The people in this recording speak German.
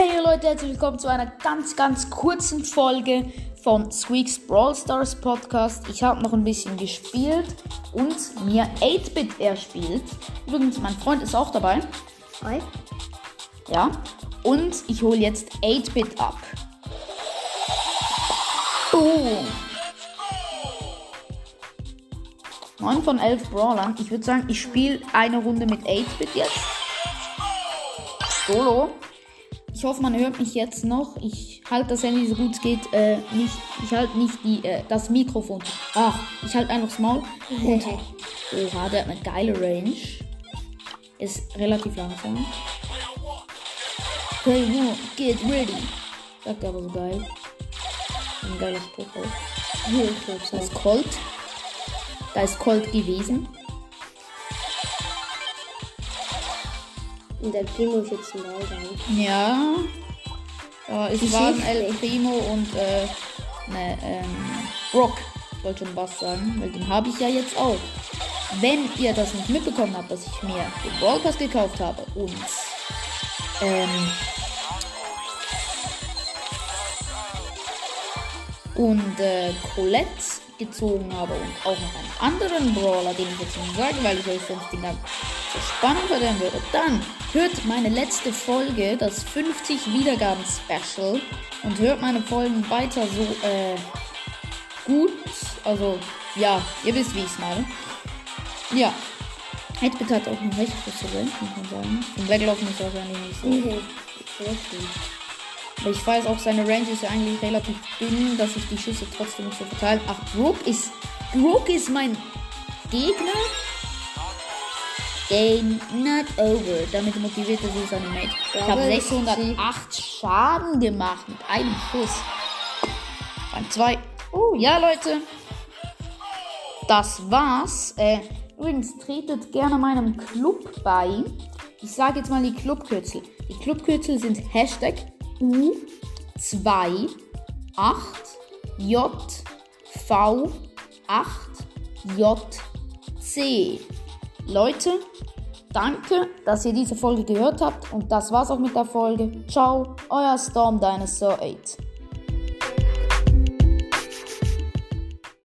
Hey Leute, herzlich willkommen zu einer ganz, ganz kurzen Folge von Squeaks Brawl Stars Podcast. Ich habe noch ein bisschen gespielt und mir 8-Bit erspielt. Übrigens, mein Freund ist auch dabei. Hi. Ja. Und ich hole jetzt 8-Bit ab. Oh. 9 von 11 Brawlern. Ich würde sagen, ich spiele eine Runde mit 8-Bit jetzt. Solo. Ich hoffe, man hört mich jetzt noch. Ich halte das Handy so gut es geht äh, nicht. Ich halte nicht die, äh, das Mikrofon. Ach, ich halte einfach das Maul. Und, oha, der hat eine geile Range. Ist relativ langsam. Hey, no, get ready. Sagt aber so geil. Ein geiler Spruch auch. Hier, Das ist. Colt. Da ist Colt gewesen. Und der Primo ist jetzt ein Ballgang. Ja. Da ist Schicht- El Primo und äh, ne, ähm, Brock. Wollte schon was sagen, weil den habe ich ja jetzt auch. Wenn ihr das nicht mitbekommen habt, dass ich mir den Pass gekauft habe und ähm, und äh, Colette gezogen habe und auch noch einen anderen Brawler, den ich jetzt nicht sage, weil ich euch sonst den ganzen zur Spannung verderben würde, dann hört meine letzte Folge, das 50 Wiedergaben Special und hört meine Folgen weiter so äh, gut. Also ja, ihr wisst, wie ich es meine. Ja. Headbit hat auch eine recht große Range, muss man sagen. Und weglaufen ist wahrscheinlich nicht so. Mhm. Ich weiß auch, seine Range ist ja eigentlich relativ dünn, dass sich die Schüsse trotzdem nicht so verteilen. Ach, Brook ist. Brook ist mein Gegner. Game not over. Damit motiviert er sich seine Mate. Ich habe aber 608 Schaden gemacht mit einem Schuss. Beim 2. Oh, ja, Leute. Das war's. Äh, übrigens, tretet gerne meinem Club bei. Ich sage jetzt mal die Clubkürzel. Die Clubkürzel sind Hashtag U2 8 J V 8 J C. Leute, danke, dass ihr diese Folge gehört habt und das war's auch mit der Folge. Ciao, euer Storm Dinosaur 8.